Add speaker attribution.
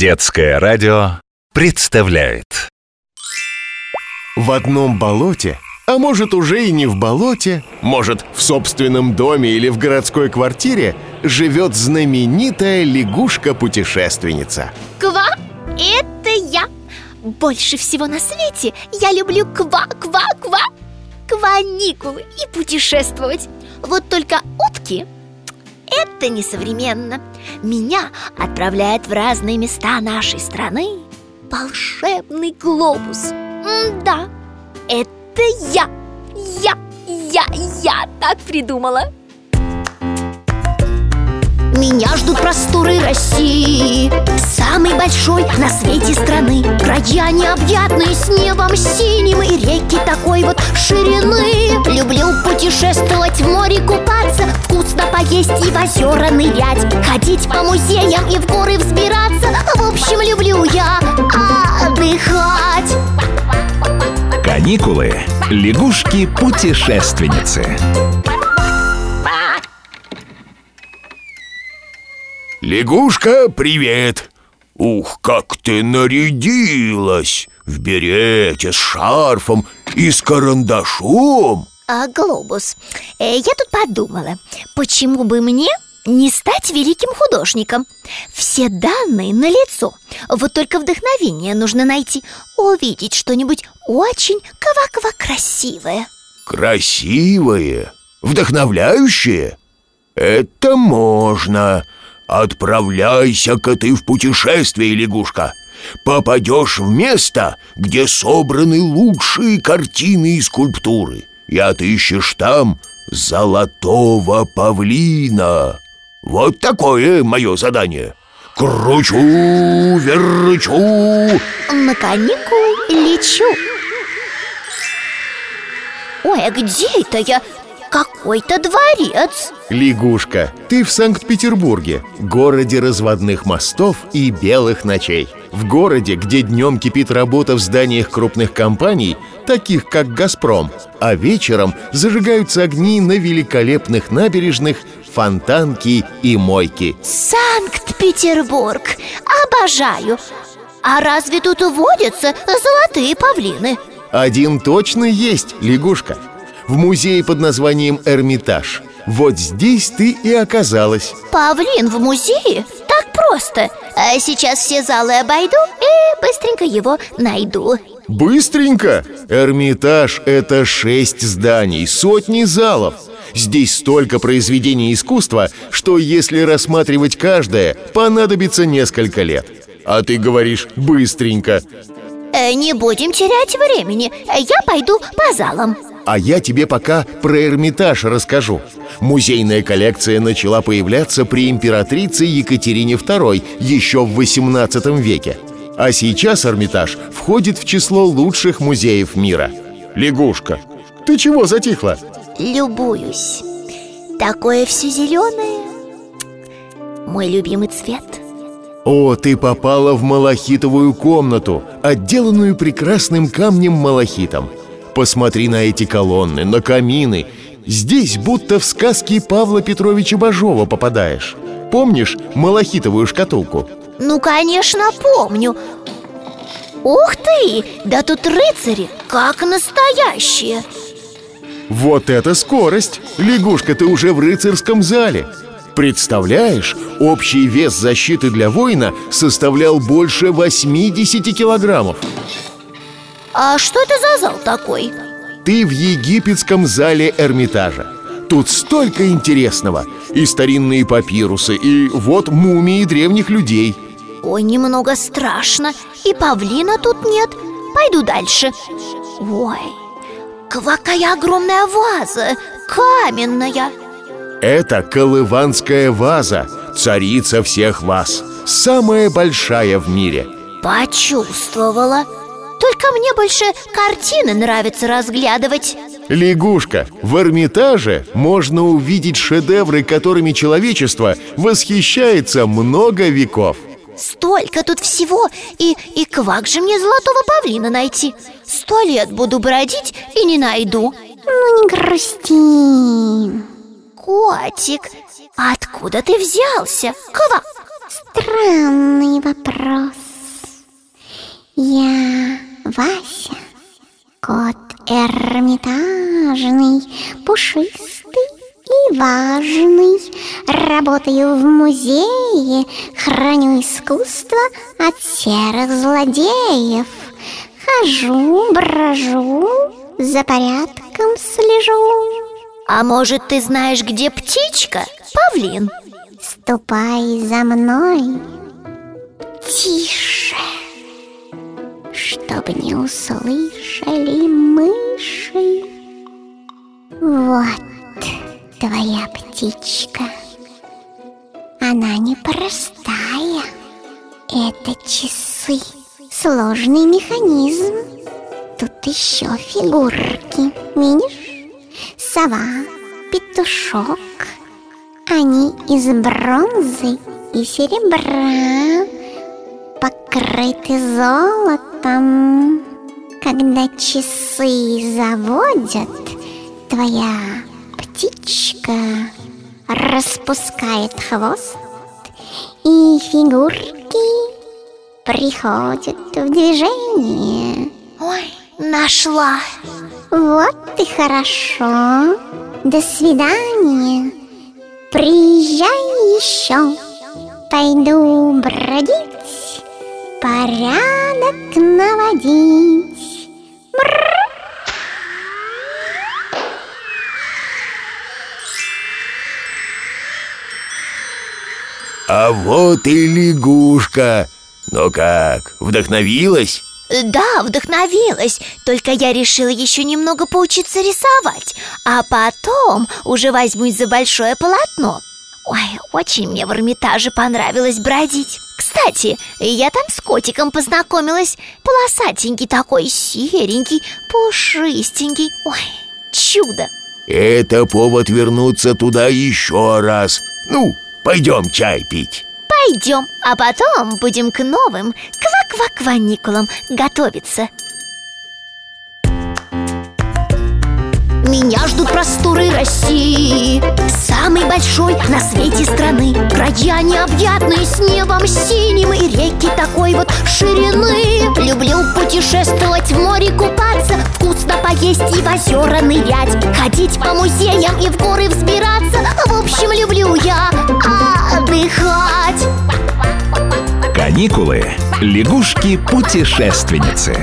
Speaker 1: Детское радио представляет
Speaker 2: В одном болоте, а может уже и не в болоте, может в собственном доме или в городской квартире живет знаменитая лягушка-путешественница.
Speaker 3: Ква – это я Больше всего на свете я люблю ква-ква-ква Кваникулы и путешествовать Вот только утки – это несовременно. Меня отправляет в разные места нашей страны Волшебный глобус. М-да, это я Я, я, я так придумала. Меня ждут просторы России большой на свете страны Края необъятные с небом синим И реки такой вот ширины Люблю путешествовать, в море купаться Вкусно поесть и в озера нырять Ходить по музеям и в горы взбираться В общем, люблю я отдыхать
Speaker 1: Каникулы. Лягушки-путешественницы.
Speaker 4: Лягушка, привет! Ух, как ты нарядилась! В берете, с шарфом и с карандашом
Speaker 3: а, Глобус, э, я тут подумала Почему бы мне не стать великим художником? Все данные на лицо. Вот только вдохновение нужно найти Увидеть что-нибудь очень ква-ква красивое
Speaker 4: Красивое, вдохновляющее Это можно Отправляйся-ка ты в путешествие, лягушка. Попадешь в место, где собраны лучшие картины и скульптуры И отыщешь там золотого павлина Вот такое мое задание. Кручу, верчу.
Speaker 3: На каникулы лечу. Ой, а где это я? Какой-то дворец.
Speaker 2: Лягушка, ты в Санкт-Петербурге, городе разводных мостов и белых ночей. В городе, где днем кипит работа в зданиях крупных компаний, таких как «Газпром» А вечером зажигаются огни на великолепных набережных, фонтанки и мойки
Speaker 3: Санкт-Петербург! Обожаю! А разве тут водятся золотые павлины?
Speaker 2: Один точно есть, лягушка В музее под названием «Эрмитаж» Вот здесь ты и оказалась.
Speaker 3: Павлин в музее? Так просто. А Сейчас все залы обойду и быстренько его найду.
Speaker 2: Быстренько! Эрмитаж – это шесть зданий, сотни залов. Здесь столько произведений искусства, что если рассматривать каждое, понадобится несколько лет. А ты говоришь «быстренько»
Speaker 3: э, Не будем терять времени. Я пойду по залам
Speaker 2: А я тебе пока про Эрмитаж расскажу. Музейная коллекция начала появляться при императрице Екатерине II еще в XVIII веке. А сейчас Эрмитаж входит в число лучших музеев мира. Лягушка, ты чего затихла?
Speaker 3: Любуюсь. Такое все зеленое Мой любимый цвет.
Speaker 2: О, ты попала в малахитовую комнату, отделанную прекрасным камнем-малахитом Посмотри на эти колонны, на камины Здесь будто в сказки Павла Петровича Бажова попадаешь Помнишь малахитовую шкатулку?
Speaker 3: Ну, конечно, помню Ух ты! Да тут рыцари, как настоящие
Speaker 2: Вот это скорость! Лягушка, ты уже в рыцарском зале Представляешь, общий вес защиты для воина составлял больше 80 килограммов
Speaker 3: А что это за зал такой?
Speaker 2: Ты в египетском зале Эрмитажа. Тут столько интересного. И старинные папирусы, и вот мумии древних людей
Speaker 3: Ой, немного страшно. И павлина тут нет. Пойду дальше Ой, какая огромная ваза! Каменная!
Speaker 2: Это колыванская ваза, царица всех ваз Самая большая в мире
Speaker 3: Почувствовала Только мне больше картины нравится разглядывать
Speaker 2: Лягушка, в Эрмитаже можно увидеть шедевры, которыми человечество восхищается много веков
Speaker 3: Столько тут всего И, и как же мне золотого павлина найти? Сто лет буду бродить и не найду Ну не грусти Котик, откуда ты взялся? Ква,
Speaker 5: странный вопрос. Я Вася, кот эрмитажный, пушистый и важный. Работаю в музее, храню искусство от серых злодеев. Хожу, брожу, за порядком слежу.
Speaker 3: А может, ты знаешь, где птичка? Павлин
Speaker 5: Ступай за мной Тише Чтоб не услышали мыши. Вот твоя птичка. Она непростая Это часы Сложный механизм. Тут еще фигурки Видишь? Сова, петушок. Они из бронзы и серебра Покрыты золотом Когда часы заводят Твоя птичка распускает хвост И фигурки приходят в движение.
Speaker 3: Ой, нашла.
Speaker 5: Вот и хорошо. До свидания. Приезжай еще. Пойду бродить Порядок наводить Бррр.
Speaker 4: А вот и лягушка Ну как, вдохновилась?
Speaker 3: Да, вдохновилась Только я решила еще немного поучиться рисовать А потом уже возьмусь за большое полотно Ой, очень мне в Эрмитаже понравилось бродить. Кстати, я там с котиком познакомилась. Полосатенький такой, серенький, пушистенький. Ой, чудо.
Speaker 4: Это повод вернуться туда еще раз. Ну, пойдем чай пить.
Speaker 3: Пойдем, а потом будем к новым ква-ква-кваникулам готовиться Меня ждут просторы России. Самой большой на свете страны. Края необъятные с небом синим. И реки такой вот ширины. Люблю путешествовать, в море купаться Вкусно поесть и в озера нырять. Ходить по музеям и в горы взбираться. В общем, люблю я отдыхать.
Speaker 1: Каникулы. Лягушки-путешественницы.